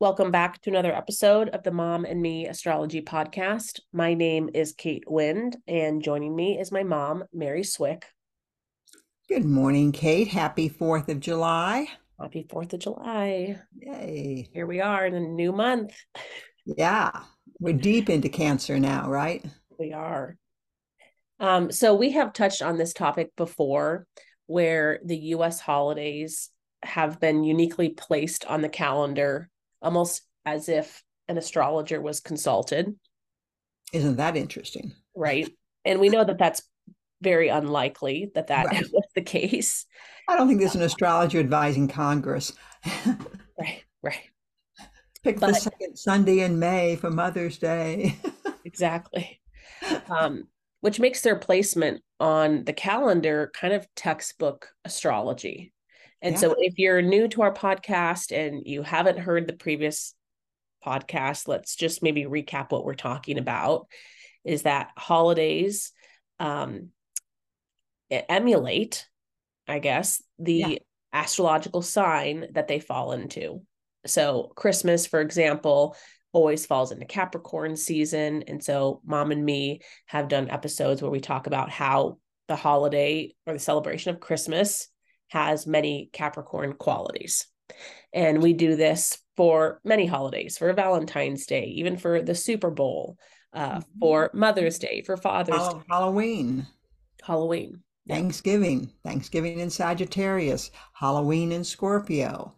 Welcome back to another episode of the Mom and Me Astrology Podcast. My name is Kate Wind, and joining me is my mom, Mary Swick. Good morning, Kate. Happy 4th of July. Happy 4th of July. Yay. Here we are in a new month. Yeah, we're deep into Cancer now, right? We are. Um, so, we have touched on this topic before where the US holidays have been uniquely placed on the calendar almost as if an astrologer was consulted. Isn't that interesting? Right. And we know that that's very unlikely that that right. was the case. I don't think there's an astrologer advising Congress. right, right. Pick but, the second Sunday in May for Mother's Day. exactly. Um, which makes their placement on the calendar kind of textbook astrology. And yeah. so if you're new to our podcast and you haven't heard the previous podcast, let's just maybe recap what we're talking about is that holidays um, emulate, I guess, the yeah. astrological sign that they fall into. So Christmas, for example, always falls into Capricorn season. And so mom and me have done episodes where we talk about how the holiday or the celebration of Christmas has many Capricorn qualities. And we do this for many holidays, for Valentine's Day, even for the Super Bowl, uh, mm-hmm. for Mother's Day, for Father's Day. Halloween. Halloween. Thanksgiving, Thanksgiving in Sagittarius, Halloween in Scorpio.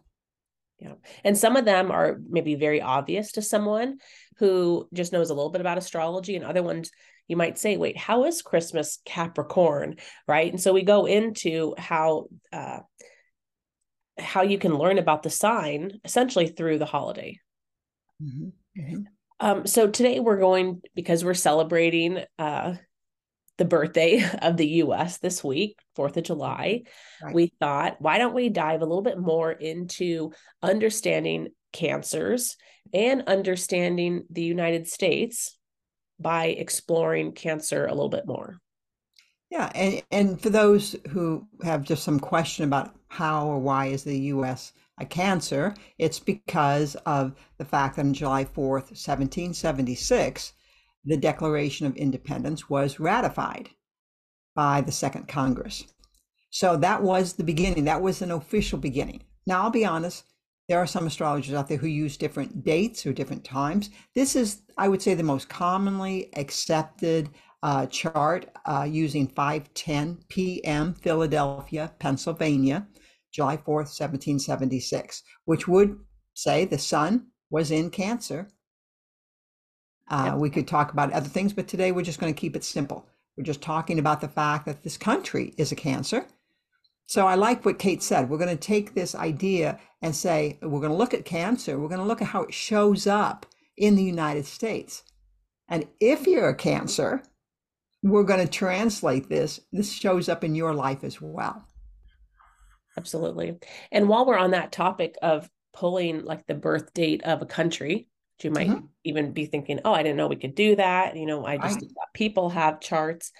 Yeah. And some of them are maybe very obvious to someone who just knows a little bit about astrology, and other ones you might say, wait, how is Christmas Capricorn? Right. And so we go into how, uh, how you can learn about the sign essentially through the holiday. Mm-hmm. Mm-hmm. Um, so today we're going because we're celebrating uh, the birthday of the US this week, 4th of July. Right. We thought, why don't we dive a little bit more into understanding cancers and understanding the United States by exploring cancer a little bit more. Yeah, and and for those who have just some question about how or why is the U.S. a cancer, it's because of the fact that on July 4th, 1776, the Declaration of Independence was ratified by the Second Congress. So that was the beginning. That was an official beginning. Now, I'll be honest, there are some astrologers out there who use different dates or different times. This is, I would say, the most commonly accepted uh, chart uh, using 5:10 p.m. Philadelphia, Pennsylvania, July 4th, 1776, which would say the sun was in Cancer. Uh, yep. We could talk about other things, but today we're just going to keep it simple. We're just talking about the fact that this country is a Cancer so I like what Kate said. We're going to take this idea and say, we're going to look at cancer. We're going to look at how it shows up in the United States. And if you're a cancer, we're going to translate this. This shows up in your life as well. Absolutely. And while we're on that topic of pulling like the birth date of a country, you might mm-hmm. even be thinking, oh, I didn't know we could do that. You know, I just right. people have charts.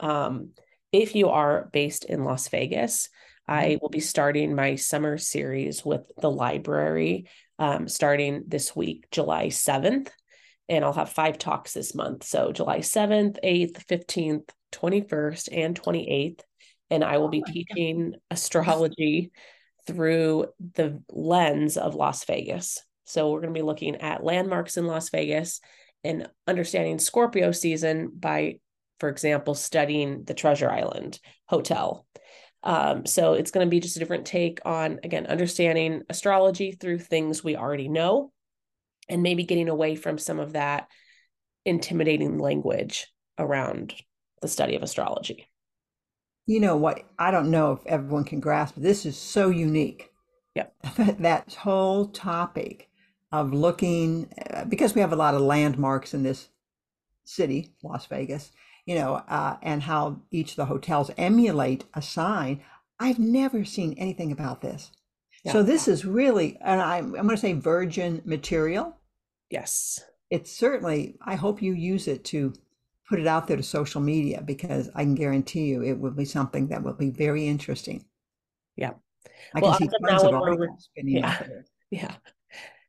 Um, if you are based in Las Vegas, I mm-hmm. will be starting my summer series with the library um, starting this week, July 7th. And I'll have five talks this month. So July 7th, 8th, 15th, 21st, and 28th. And I will be oh teaching astrology through the lens of Las Vegas. So we're going to be looking at landmarks in Las Vegas and understanding Scorpio season by for example, studying the Treasure Island Hotel. Um, so it's going to be just a different take on, again, understanding astrology through things we already know and maybe getting away from some of that intimidating language around the study of astrology. You know what? I don't know if everyone can grasp, this is so unique Yep. that whole topic of looking, uh, because we have a lot of landmarks in this city, Las Vegas, you know, uh, and how each of the hotels emulate a sign. I've never seen anything about this. Yeah. So this is really, and I'm, I'm going to say virgin material. Yes. It's certainly, I hope you use it to put it out there to social media because I can guarantee you it will be something that will be very interesting. Yeah. I well, can see tons of articles yeah. Yeah.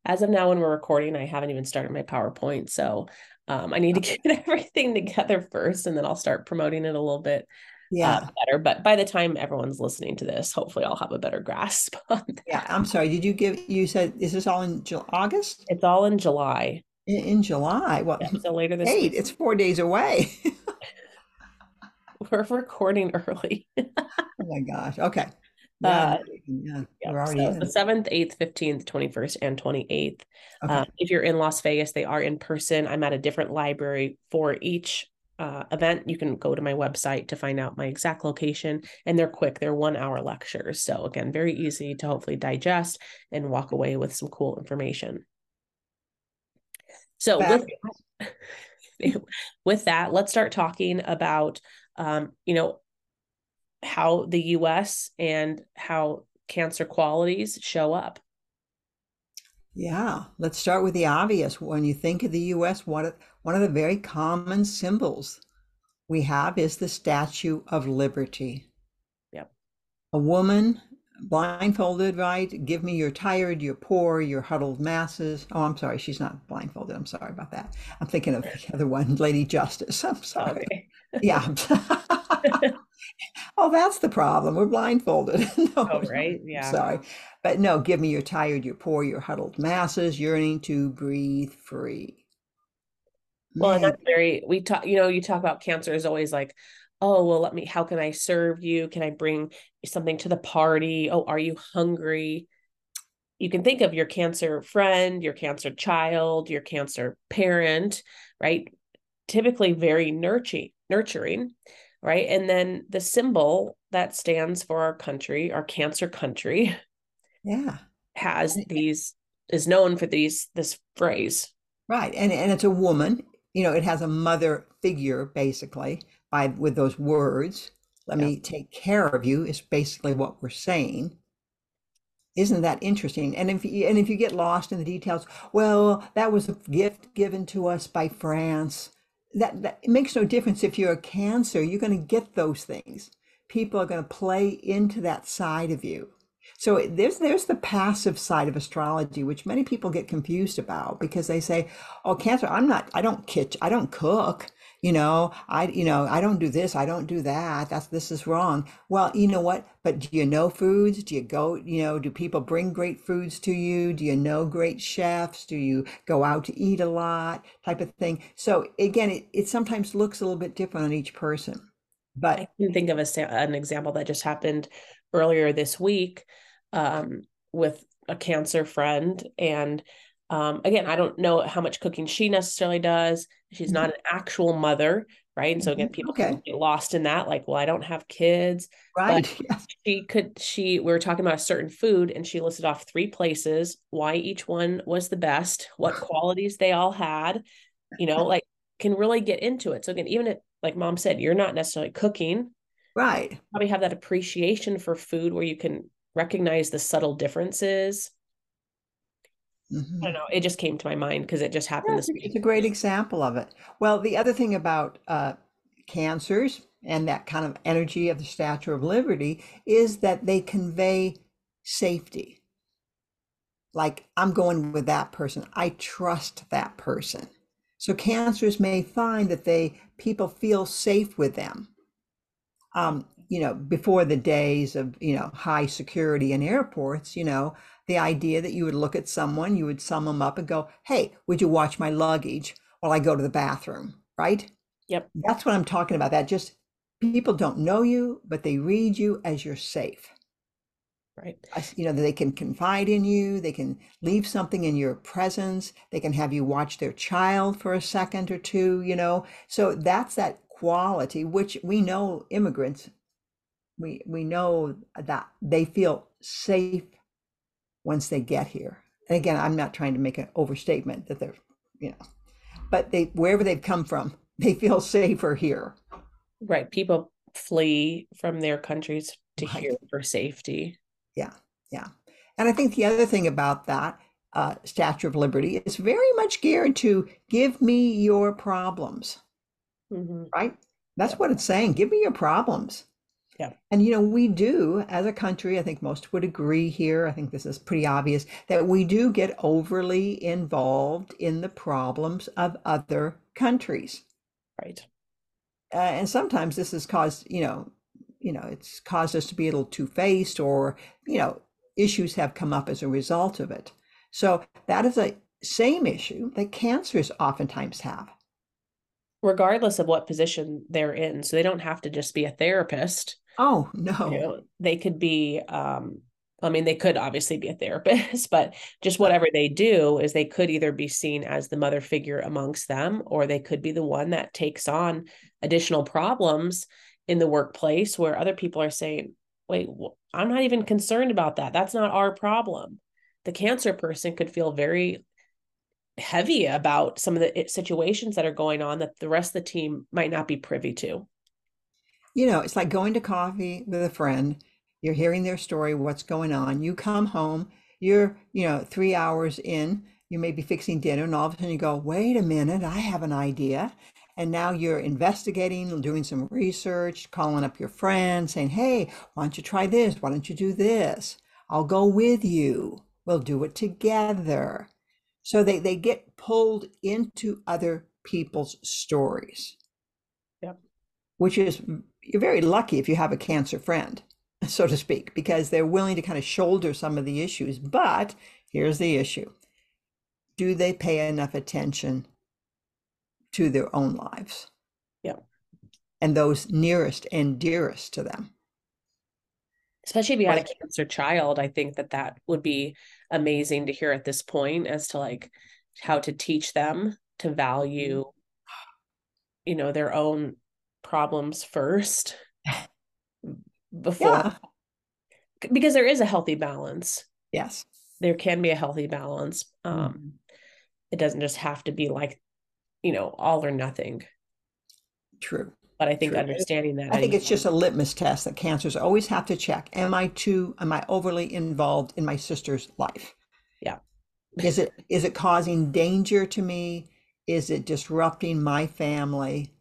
As of now, when we're recording, I haven't even started my PowerPoint. So um, I need to get everything together first and then I'll start promoting it a little bit uh, yeah. Uh, better. But by the time everyone's listening to this, hopefully I'll have a better grasp on that. Yeah. I'm sorry. Did you give, you said, is this all in August? It's all in July. In, in July. Well, yeah, so later this eight, week. it's four days away. we're recording early. oh my gosh. Okay. Uh, yeah, yeah, we're so the seventh, eighth, fifteenth, twenty first, and twenty eighth. Okay. Uh, if you're in Las Vegas, they are in person. I'm at a different library for each uh, event. You can go to my website to find out my exact location, and they're quick. They're one hour lectures, so again, very easy to hopefully digest and walk away with some cool information. So with, with that, let's start talking about um, you know how the US and how cancer qualities show up. Yeah, let's start with the obvious. When you think of the US, one one of the very common symbols we have is the Statue of Liberty. Yep. A woman blindfolded, right? Give me your tired, your poor, your huddled masses. Oh, I'm sorry, she's not blindfolded. I'm sorry about that. I'm thinking of the other one, Lady Justice. I'm sorry. Okay. yeah. oh, that's the problem. We're blindfolded. no, oh, right. Yeah. Sorry. But no, give me your tired, your poor, your huddled masses yearning to breathe free. Well, and that's very, we talk, you know, you talk about cancer is always like, oh, well, let me, how can I serve you? Can I bring something to the party? Oh, are you hungry? You can think of your cancer friend, your cancer child, your cancer parent, right? Typically very nurturing, nurturing right? And then the symbol that stands for our country, our cancer country, yeah, has these is known for these this phrase. Right. And and it's a woman, you know, it has a mother figure basically by with those words. Let yeah. me take care of you is basically what we're saying. Isn't that interesting? And if you, and if you get lost in the details, well, that was a gift given to us by France that, that makes no difference if you're a cancer you're going to get those things. People are going to play into that side of you. So there's there's the passive side of astrology which many people get confused about because they say oh cancer i'm not i don't kitch i don't cook you know i you know i don't do this i don't do that that's this is wrong. Well you know what? But do you know foods? Do you go you know do people bring great foods to you? Do you know great chefs? Do you go out to eat a lot? Type of thing. So again it, it sometimes looks a little bit different on each person but i can think of a, an example that just happened earlier this week um, with a cancer friend and um, again, I don't know how much cooking she necessarily does. She's mm-hmm. not an actual mother, right? And so again, mm-hmm. people okay. can get lost in that, like, well, I don't have kids. Right. But she could, she, we were talking about a certain food and she listed off three places, why each one was the best, what qualities they all had, you know, like can really get into it. So again, even if, like mom said, you're not necessarily cooking. Right. Probably have that appreciation for food where you can recognize the subtle differences Mm-hmm. I don't know. It just came to my mind because it just happened yeah, this week. It's a great example of it. Well, the other thing about uh, cancers and that kind of energy of the Statue of Liberty is that they convey safety. Like, I'm going with that person. I trust that person. So cancers may find that they people feel safe with them. Um, you know, before the days of you know high security in airports, you know, the idea that you would look at someone, you would sum them up and go, Hey, would you watch my luggage while I go to the bathroom? Right? Yep. That's what I'm talking about. That just people don't know you, but they read you as you're safe. Right. You know, they can confide in you, they can leave something in your presence, they can have you watch their child for a second or two, you know. So that's that quality which we know immigrants we we know that they feel safe once they get here. And again, I'm not trying to make an overstatement that they're, you know, but they wherever they've come from, they feel safer here. Right. People flee from their countries to Right. here for safety. Yeah, yeah. And I think the other thing about that uh, Statue of Liberty is very much geared to give me your problems, Mhm. right? That's what it's saying. Give me your problems. Yeah. And you know, we do as a country, I think most would agree here. I think this is pretty obvious that we do get overly involved in the problems of other countries. Right. uh, and sometimes this has caused you know you know it's caused us to be a little two-faced or you know issues have come up as a result of it so that is a same issue that cancers oftentimes have Regardless of what position they're in. So they don't have to just be a therapist. Oh no You know, they could be um I mean they could obviously be a therapist, but just whatever they do is they could either be seen as the mother figure amongst them or they could be the one that takes on additional problems in the workplace where other people are saying, "Wait, I'm not even concerned about that. That's not our problem." The cancer person could feel very heavy about some of the situations that are going on that the rest of the team might not be privy to. You know it's like going to coffee with a friend you're hearing their story what's going on you come home you're you know three hours in you may be fixing dinner and all of a sudden you go wait a minute i have an idea and now you're investigating doing some research calling up your friend saying hey why don't you try this? Why don't you do this? I'll go with you. We'll do it together. So they, they get pulled into other people's stories. Yep. which is you're very lucky if you have a cancer friend, so to speak, because they're willing to kind of shoulder some of the issues. But here's the issue do they pay enough attention to their own lives? Yep. And those nearest and dearest to them. especially if you had a cancer child i think that that would be amazing to hear at this point as to like how to teach them to value mm-hmm. you know their own problems first before Yeah. because there is a healthy balance Yes. there can be a healthy balance um Mhm. it doesn't just have to be like you know all or nothing True. but i think True. understanding that I think it's just a litmus test that cancers always have to check. Am I too, am I overly involved in my sister's life? Yeah. Is it is it causing danger to me? Is it disrupting my family?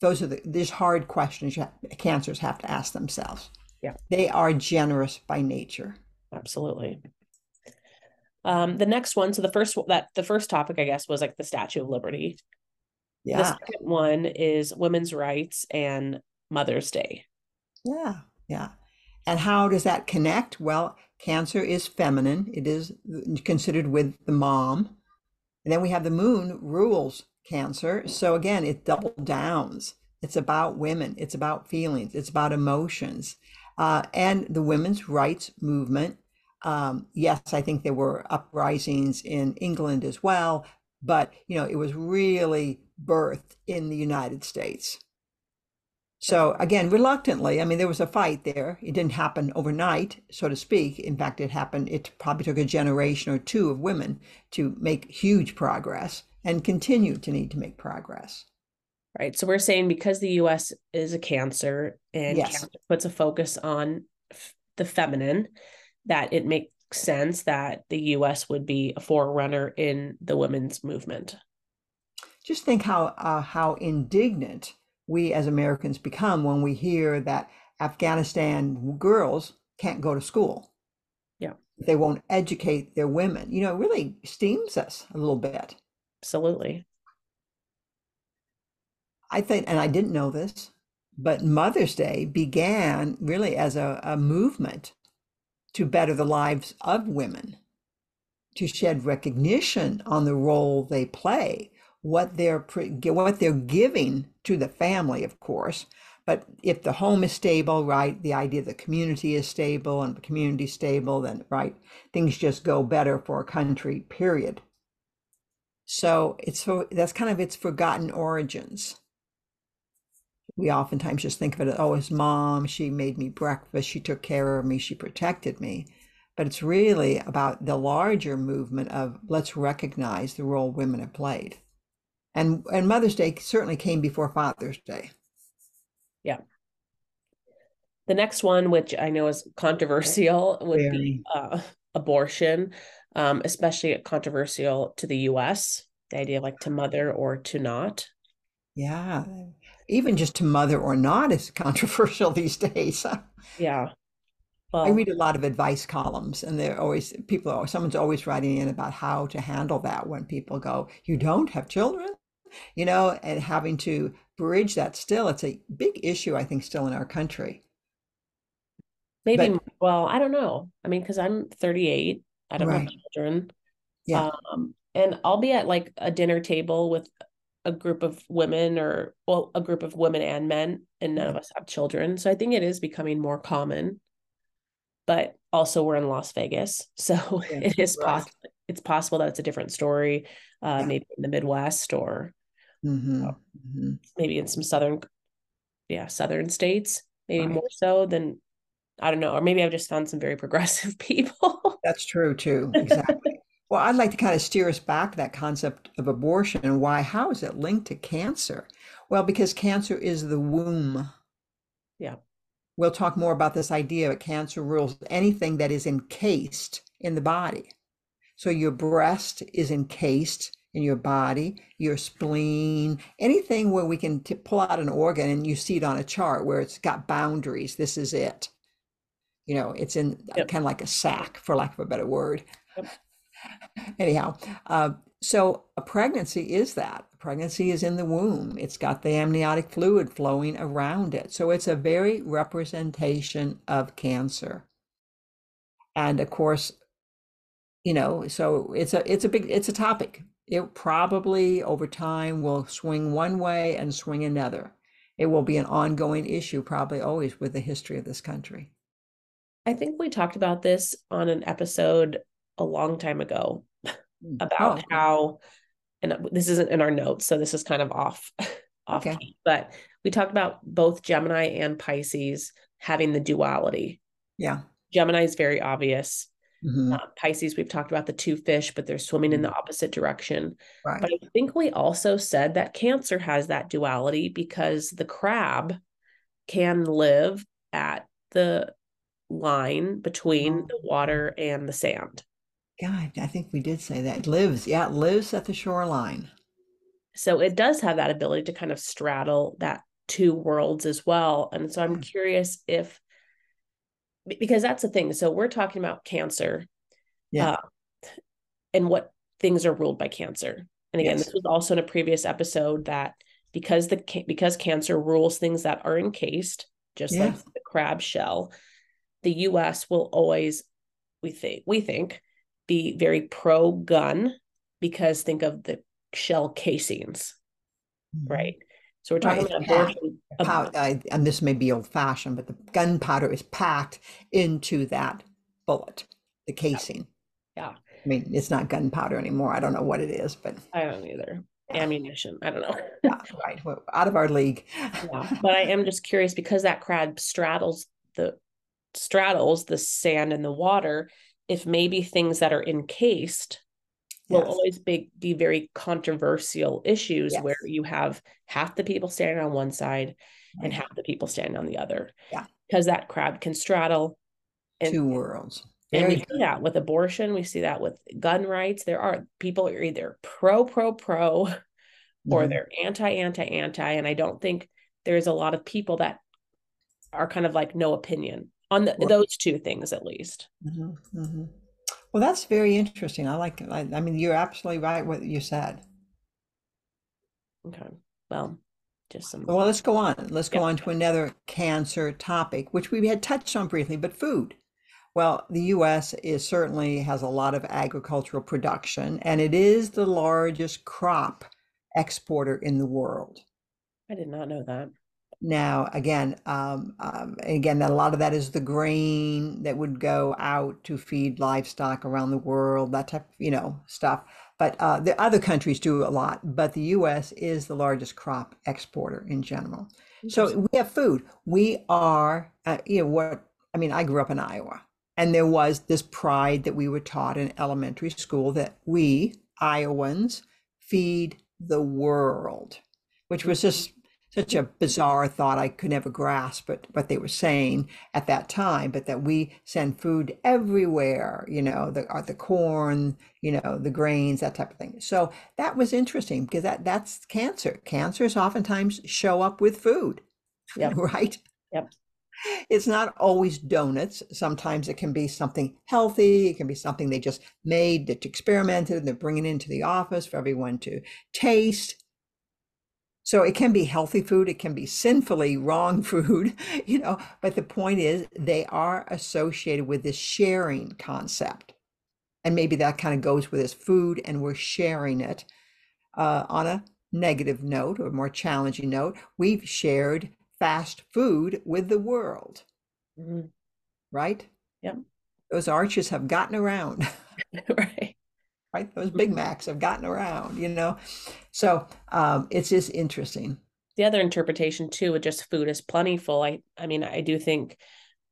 Those are the these hard questions you ha- cancers have to ask themselves. Yeah. They are generous by nature. absolutely um the next one so the first that the first topic i guess was like the statue of liberty Yeah. the second one is women's rights and mother's day Yeah, yeah. And how does that connect? Well, Cancer is feminine. It is considered with the mom. And then we have the moon rules Cancer. So again, it double downs. It's about women. It's about feelings. It's about emotions. Uh, and the women's rights movement. Um, yes, I think there were uprisings in England as well, but you know, it was really birthed in the United States. So again, reluctantly, I mean, there was a fight there. It didn't happen overnight, so to speak. In fact, it happened, it probably took a generation or two of women to make huge progress and continue to need to make progress. right? So we're saying because the US is a cancer and Yes. cancer puts a focus on f- the feminine, that it makes sense that the US would be a forerunner in the women's movement. Just think how uh, how indignant we as Americans become when we hear that Afghanistan girls can't go to school. Yeah. They won't educate their women. You know, it really steams us a little bit. Absolutely. I think, and I didn't know this, but Mother's Day began really as a, a movement to better the lives of women, to shed recognition on the role they play, what they're what they're giving to the family, of course. But if the home is stable, right, the idea the community is stable and the community stable, then right, things just go better for a country. Period. So it's so that's kind of its forgotten origins we oftentimes just think of it oh, as mom, she made me breakfast, she took care of me, she protected me. but it's really about the larger movement of let's recognize the role women have played. And and Mother's Day certainly came before Father's Day. Yeah. The next one, which I know is controversial, would Very. be uh, abortion, um, especially controversial to the U.S. The idea of like to mother or to not. Yeah, even just to mother or not is controversial these days. yeah. Well, I read a lot of advice columns, and they're always people. Are, someone's always writing in about how to handle that when people go, "You don't have children," you know, and having to bridge that. Still, it's a big issue, I think, still in our country. Maybe. But, well, I don't know. I mean, because I'm 38, I don't right. have children. Yeah. Um, and I'll be at like a dinner table with a group of women or well a group of women and men and none of us have children so i think it is becoming more common but also we're in las vegas so yeah, it is right. possible it's possible that it's a different story uh, yeah. maybe in the midwest or mm-hmm. Uh, mm-hmm. maybe in some southern yeah southern states maybe right. more so than i don't know or maybe i've just found some very progressive people that's true too exactly well, I'd like to kind of steer us back that concept of abortion and why, how is it linked to cancer? Well, because cancer is the womb. Yeah. We'll talk more about this idea that cancer rules anything that is encased in the body. So your breast is encased in your body, your spleen, anything where we can t- pull out an organ and you see it on a chart where it's got boundaries. This is it. You know, it's in yep. kind of like a sack, for lack of a better word. Yep. Anyhow, uh, so a pregnancy is that. A pregnancy is in the womb. It's got the amniotic fluid flowing around it. So it's a very representation of cancer. And of course, you know, so it's a it's a big it's a topic. It probably over time will swing one way and swing another. It will be an ongoing issue, probably always with the history of this country. I think we talked about this on an episode a long time ago hmm. about oh. how and this isn't in our notes so this is kind of off off okay. key, but we talked about both gemini and pisces having the duality yeah gemini is very obvious mm-hmm. uh, pisces we've talked about the two fish but they're swimming in the mm-hmm. opposite direction right. but i think we also said that cancer has that duality because the crab can live at the line between the water and the sand God, I think we did say that. It lives, yeah, it lives at the shoreline. So it does have that ability to kind of straddle that two worlds as well. And so I'm yeah. curious if, because that's the thing. So we're talking about cancer, yeah, uh, and what things are ruled by cancer. And again, yes. this was also in a previous episode that because the because cancer rules things that are encased, just yeah. like the crab shell, the U.S. will always we think we think be very pro gun because think of the shell casings, mm-hmm. right? So we're talking right. about abortion. Powder, and this may be old fashioned, but the gunpowder is packed into that bullet, the casing. Yeah. I mean, it's not gunpowder anymore. I don't know what it is, but I don't either. Ammunition. I don't know. yeah, right. We're out of our league. yeah. But I am just curious because that crab straddles the straddles the sand and the water if maybe things that are encased will yes. always be, be very controversial issues yes. where you have half the people standing on one side and half the people standing on the other. Yeah. Because that crab can straddle and, two worlds. Very and we see that with abortion. We see that with gun rights. There are people are either pro, pro, pro, mm-hmm. or they're anti, anti, anti. And I don't think there's a lot of people that are kind of like no opinion on the, those two things at least. Mm-hmm, mm-hmm. Well, that's very interesting. I like. I, I mean, you're absolutely right. What you said. Okay. Well, just some. Well, let's go on. Let's go on to another cancer topic, which we had touched on briefly, but food. Well, the U.S. is certainly has a lot of agricultural production, and it is the largest crop exporter in the world. I did not know that. Now, again, um, um, again, a lot of that is the grain that would go out to feed livestock around the world, that type, of you know, stuff. But uh, the other countries do a lot, but the U.S. is the largest crop exporter in general. So we have food. We are, uh, you know, what I mean. I grew up in Iowa, And there was this pride that we were taught in elementary school that we, Iowans, feed the world, which was just such a bizarre thought I could never grasp what, what they were saying at that time, but that we send food everywhere, you know, the uh, the corn, you know, the grains, that type of thing. So that was interesting because that that's cancer. Cancers oftentimes show up with food. Yep. Right? Yep. It's not always donuts. Sometimes it can be something healthy. It can be something they just made, that experimented, and they're bringing into the office for everyone to taste so it can be healthy food, it can be sinfully wrong food, you know, but the point is they are associated with this sharing concept. And maybe that kind of goes with this food and we're sharing it. Uh, on a negative note or more challenging note, we've shared fast food with the world. Mm-hmm. Right? Yep. Those arches have gotten around. right right? Those Big Macs have gotten around, you know? So um, it's just interesting. The other interpretation too, with just food is plentiful. I, I mean, I do think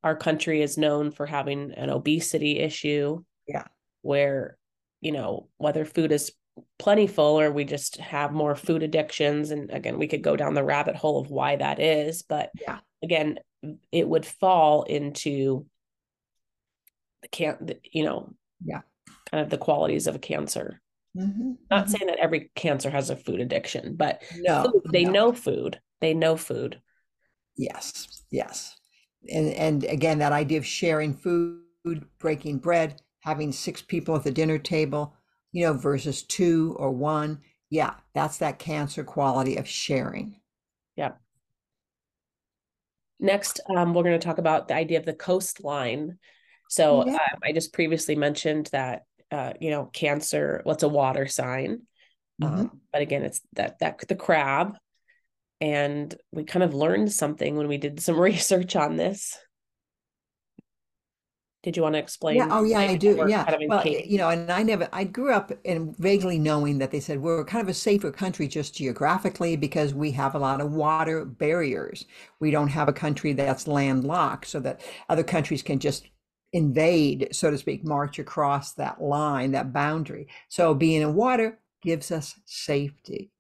our country is known for having an obesity issue. Yeah. Where, you know, whether food is plentiful or we just have more food addictions. And again, we could go down the rabbit hole of why that is. But yeah. again, it would fall into the can't, you know, yeah kind of the qualities of a cancer. Mm-hmm. Not mm-hmm. saying that every cancer has a food addiction, but no, food, they no. know food. They know food. Yes, yes, and and again, that idea of sharing food, breaking bread, having six people at the dinner table, you know, versus two or one. Yeah, that's that cancer quality of sharing. Yeah. Next, um, we're going to talk about the idea of the coastline. So yeah. um, I just previously mentioned that uh, you know, Cancer, what's a water sign? Mm-hmm. Um, but again, it's that that the crab, and we kind of learned something when we did some research on this. Did you want to explain? Yeah. Oh, yeah, I do. Yeah. Kind of well, you know, and I never, I grew up in vaguely knowing that they said we're kind of a safer country just geographically because we have a lot of water barriers. We don't have a country that's landlocked so that other countries can just invade, so to speak, march across that line, that boundary. So being in water gives us safety.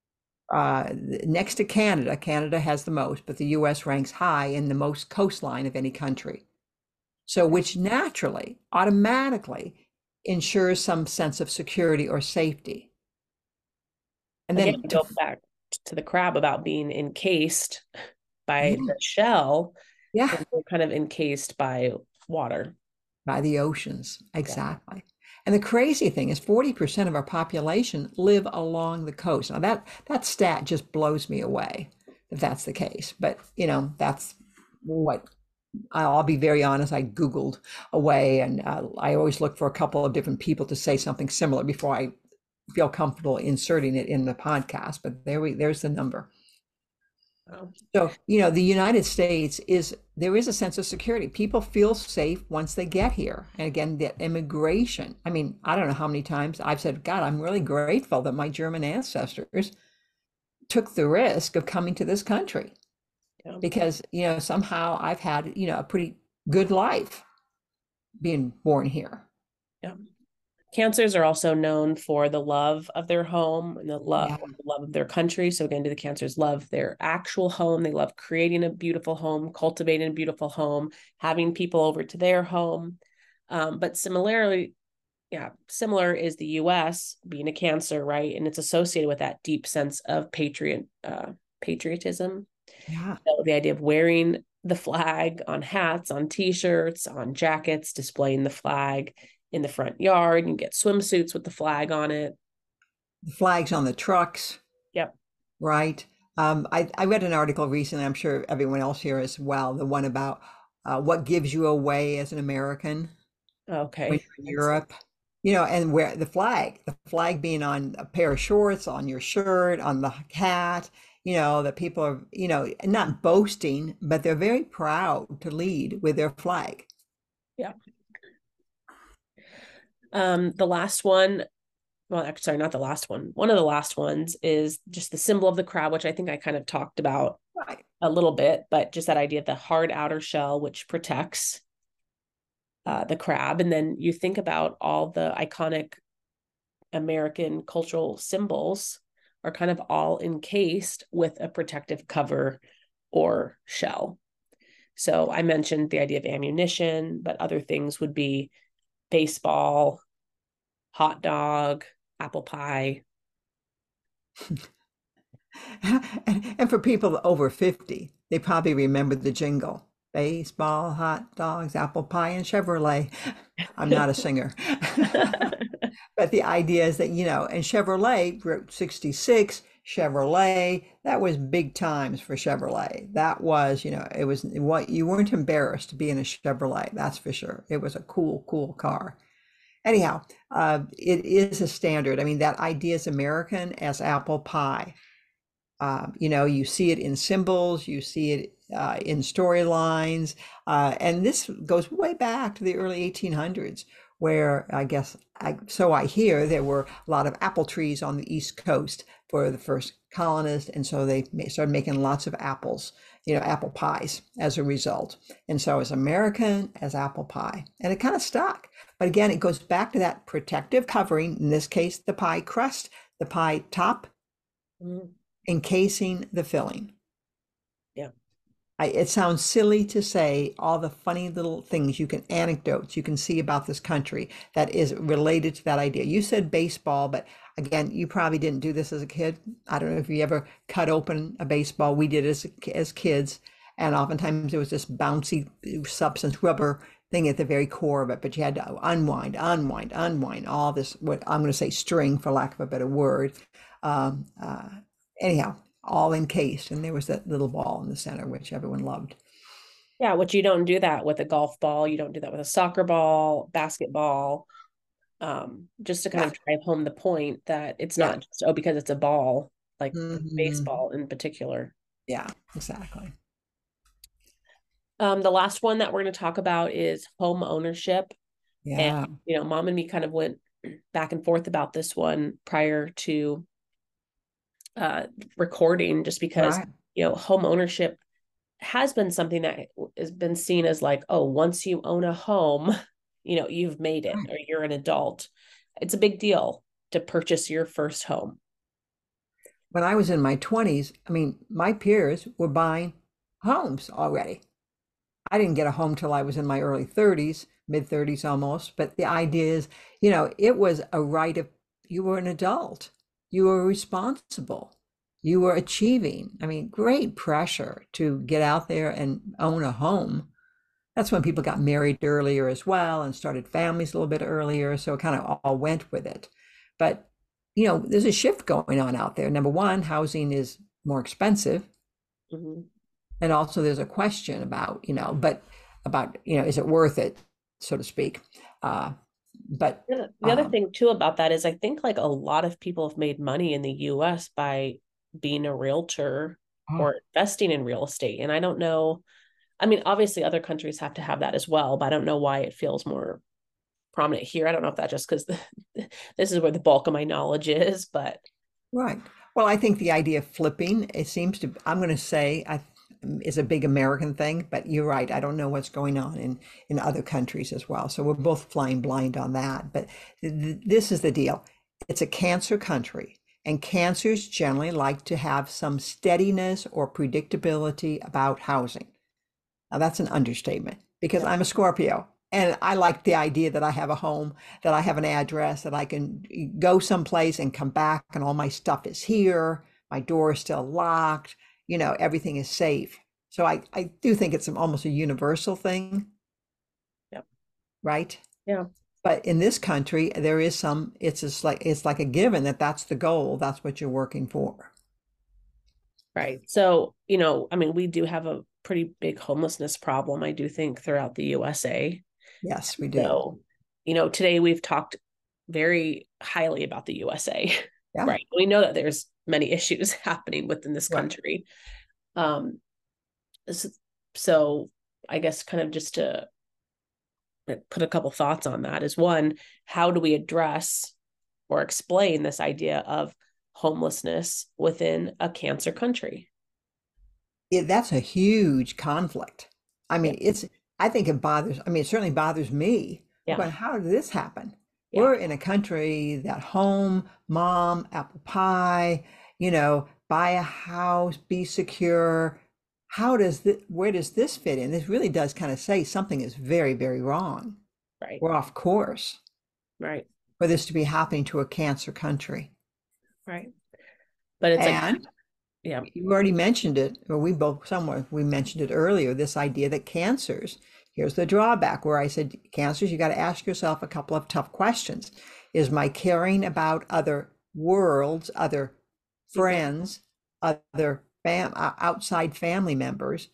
Uh, next to Canada, Canada has the most, but the US ranks high in the most coastline of any country. So, which naturally, automatically ensures some sense of security or safety. And then to, go back to the crab about being encased by yeah. the shell. Yeah. kind of encased by water by the oceans. Exactly. Yeah. And the crazy thing is 40% of our population live along the coast. Now that that stat just blows me away if that's the case. But, you know, that's what I'll be very honest. I Googled away and uh, I always look for a couple of different people to say something similar before I feel comfortable inserting it in the podcast. But there we, there's the number. So, you know, the United States is there is a sense of security. People feel safe once they get here. And again, that immigration. I mean, I don't know how many times I've said, God, I'm really grateful that my German ancestors took the risk of coming to this country. Yeah. Because, you know, somehow I've had, you know, a pretty good life being born here. Yeah. Cancers are also known for the love of their home and the love, yeah. the love of their country. So again, do the cancers love their actual home? They love creating a beautiful home, cultivating a beautiful home, having people over to their home. Um, but similarly, yeah, similar is the U.S. being a cancer, right? And it's associated with that deep sense of patriot uh, patriotism. Yeah, so the idea of wearing the flag on hats, on T-shirts, on jackets, displaying the flag in the front yard. You get swimsuits with the flag on it. The flags on the trucks. Yep. Right. Um, I, I read an article recently, I'm sure everyone else here as well, the one about uh, what gives you away as an American. Okay. When you're in Europe. You know, and where the flag, the flag being on a pair of shorts, on your shirt, on the hat, you know, that people are, you know, not boasting, but they're very proud to lead with their flag. Yeah. Um, the last one, well, sorry, not the last one. One of the last ones is just the symbol of the crab, which I think I kind of talked about right. a little bit, but just that idea of the hard outer shell, which protects. uh, the crab. And then you think about all the iconic American cultural symbols are kind of all encased with a protective cover or shell. So I mentioned the idea of ammunition, but other things would be baseball, hot dog, apple pie. and, and for people over 50, they probably remember the jingle baseball, hot dogs, apple pie, and Chevrolet. I'm not a singer. but the idea is that, you know, and Chevrolet, Route 66, Chevrolet, that was big times for Chevrolet. That was, you know, it was what you weren't embarrassed to be in a Chevrolet, that's for sure. It was a cool, cool car. Anyhow, uh, it is a standard. I mean, that idea is American as apple pie. Uh, you know, you see it in symbols, you see it uh, in storylines, uh, and this goes way back to the early 1800s, where I guess, I, so I hear, there were a lot of apple trees on the East Coast for the first colonists, and so they started making lots of apples, you know, apple pies as a result. And so as American as apple pie, and it kind of stuck. But again, it goes back to that protective covering. In this case, the pie crust, the pie top, mm. encasing the filling. I, it sounds silly to say all the funny little things you can anecdotes you can see about this country that is related to that idea. You said baseball, but again, you probably didn't do this as a kid. I don't know if you ever cut open a baseball. We did as as kids, and oftentimes it was this bouncy substance, rubber thing at the very core of it. But you had to unwind, unwind, unwind all this. What I'm going to say string, for lack of a better word. Um, uh, anyhow, all encased, and there was that little ball in the center, which everyone loved. Yeah, which you don't do that with a golf ball. You don't do that with a soccer ball, basketball. Um, just to kind yeah. of drive home the point that it's yeah. not just oh because it's a ball, like mm-hmm. baseball in particular. Yeah, exactly. Um, the last one that we're going to talk about is home ownership. Yeah. And, you know, mom and me kind of went back and forth about this one prior to uh, recording just because right. you know home ownership has been something that has been seen as like oh once you own a home you know you've made it or you're an adult. It's a big deal to purchase your first home. When i was in my 20s i mean my peers were buying homes already. I didn't get a home till i was in my early 30s mid 30s almost but the idea is you know it was a right of you were an adult you were responsible. You were achieving. I mean, great pressure to get out there and own a home. That's when people got married earlier as well and started families a little bit earlier. So it kind of all went with it. But, you know, there's a shift going on out there. Number one, housing is more expensive. Mm-hmm. And also there's a question about, you know, but about, you know, is it worth it, so to speak? Uh, but the, the other um, thing too about that is I think like a lot of people have made money in the US by being a realtor oh. or investing in real estate. And I don't know, I mean, obviously other countries have to have that as well, but I don't know why it feels more prominent here. I don't know if that's just because this is where the bulk of my knowledge is, but right. Well, I think the idea of flipping, it seems to, I'm going to say, I is a big American thing, but you're right. I don't know what's going on in, in other countries as well. So we're both flying blind on that. But th- this is the deal it's a cancer country, and cancers generally like to have some steadiness or predictability about housing. Now, that's an understatement because I'm a Scorpio. And I like the idea that I have a home, that I have an address, that I can go someplace and come back, and all my stuff is here. My door is still locked you know everything is safe. So i i do think it's almost a universal thing. Yeah right? Yeah. But in this country there is some it's just like it's like a given that that's the goal that's what you're working for. Right. So you know i mean we do have a pretty big homelessness problem i do think throughout the usa yes we do. So, you know today we've talked very highly about the usa yeah. right? We know that there's many issues happening within this country. Right. Um, so I guess kind of just to put a couple thoughts on that is one, how do we address or explain this idea of homelessness within a cancer country? Yeah, that's a huge conflict. I mean, it's I think it bothers, I mean, it certainly bothers me. Yeah. But how did this happen? Yeah. We're in a country that home, mom, apple pie, you know, buy a house, be secure. How does this, where does this fit in? This really does kind of say something is very, very wrong. Right. We're off course Right. for this to be happening to a cancer country. Right. But it's like, yeah. you already mentioned it, or we both somewhere we mentioned it earlier. This idea that cancers. Here's the drawback where I said cancers. You got to ask yourself a couple of tough questions. Is my caring about other worlds, other friends, other fam- outside family members,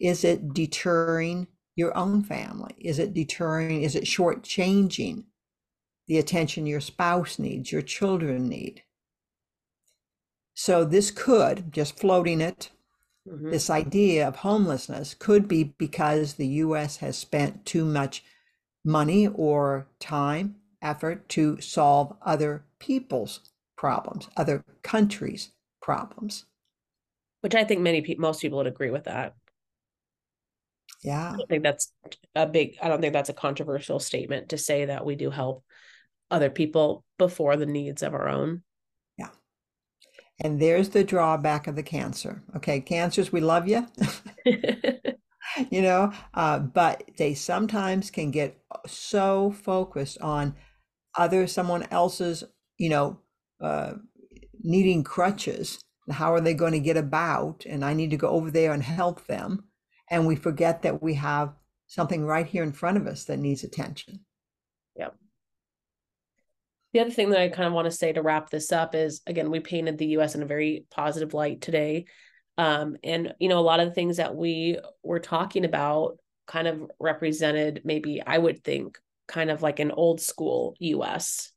is it deterring your own family? Is it deterring? Is it shortchanging the attention your spouse needs, your children need? So this could, just floating it, Mhm. this idea of homelessness could be because the US has spent too much money or time, effort to solve other people's problems, other countries' problems. Which I think many people, most people would agree with that. Yeah. I don't think that's a big, I don't think that's a controversial statement to say that we do help other people before the needs of our own. And there's the drawback of the cancer. Okay, cancers, we love you, you know, uh, but they sometimes can get so focused on other someone else's, you know, uh, needing crutches. How are they going to get about? And I need to go over there and help them. And we forget that we have something right here in front of us that needs attention. The other thing that I kind of want to say to wrap this up is again, we painted the US in a very positive light today. Um, and you know, a lot of the things that we were talking about kind of represented maybe I would think kind of like an old school US,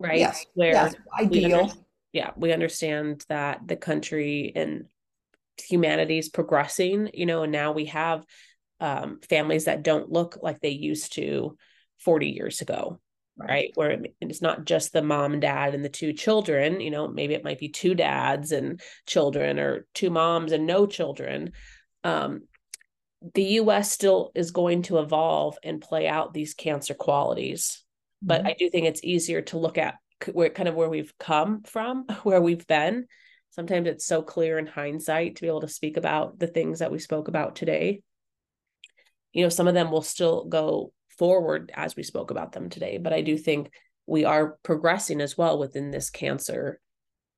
right? Yes, Where yes, we ideal. under- yeah, we understand that the country and humanity is progressing, you know, and now we have um, families that don't look like they used to 40 years ago right. where it's not just the mom and dad and the two children you know maybe it might be two dads and children or two moms and no children. Um, the us still is going to evolve and play out these cancer qualities but Mhm. i do think it's easier to look at where kind of where we've come from where we've been. Sometimes it's so clear in hindsight to be able to speak about the things that we spoke about today. You know some of them will still go forward as we spoke about them today but i do think we are progressing as well within this cancer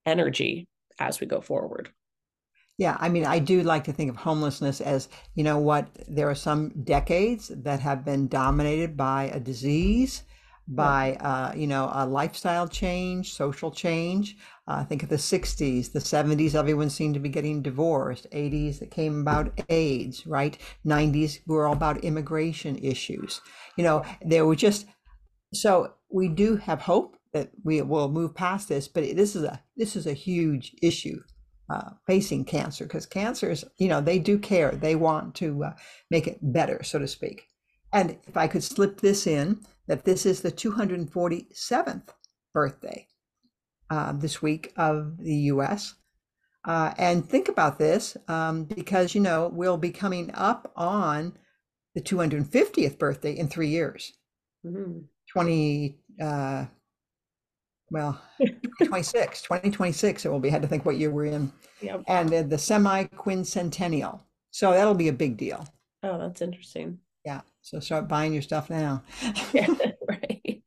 energy as we go forward. Yeah, I mean, I do like to think of homelessness as, you know what, there are some decades that have been dominated by a disease, by, uh, you know, a lifestyle change, social change. Uh, think of the 60s, the 70s, everyone seemed to be getting divorced. 80s, it came about AIDS, right? 90s were all about immigration issues. You know, there were just, so we do have hope that we will move past this, but this is a, this is a huge issue uh, facing cancer because cancers, you know, they do care. They want to uh, make it better, so to speak. And if I could slip this in, that this is the 247th birthday uh, this week of the US. Uh, and think about this um, because, you know, we'll be coming up on the 250th birthday in three years. Mhm. 20, uh, well, 2026, 2026, it will be. Had to think what year we're in Yep. and the semi quincentennial. So that'll be a big deal. oh that's interesting Yeah. So start buying your stuff now. yeah right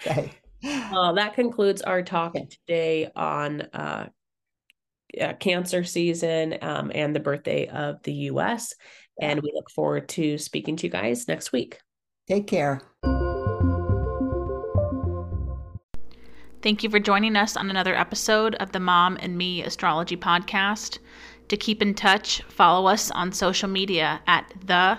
okay. well that concludes our talk Okay. today on uh uh, cancer season um, and the birthday of the us Yeah. and we look forward to speaking to you guys next week Take care. Thank you for joining us on another episode of the Mom and Me Astrology Podcast. To keep in touch, follow us on social media at the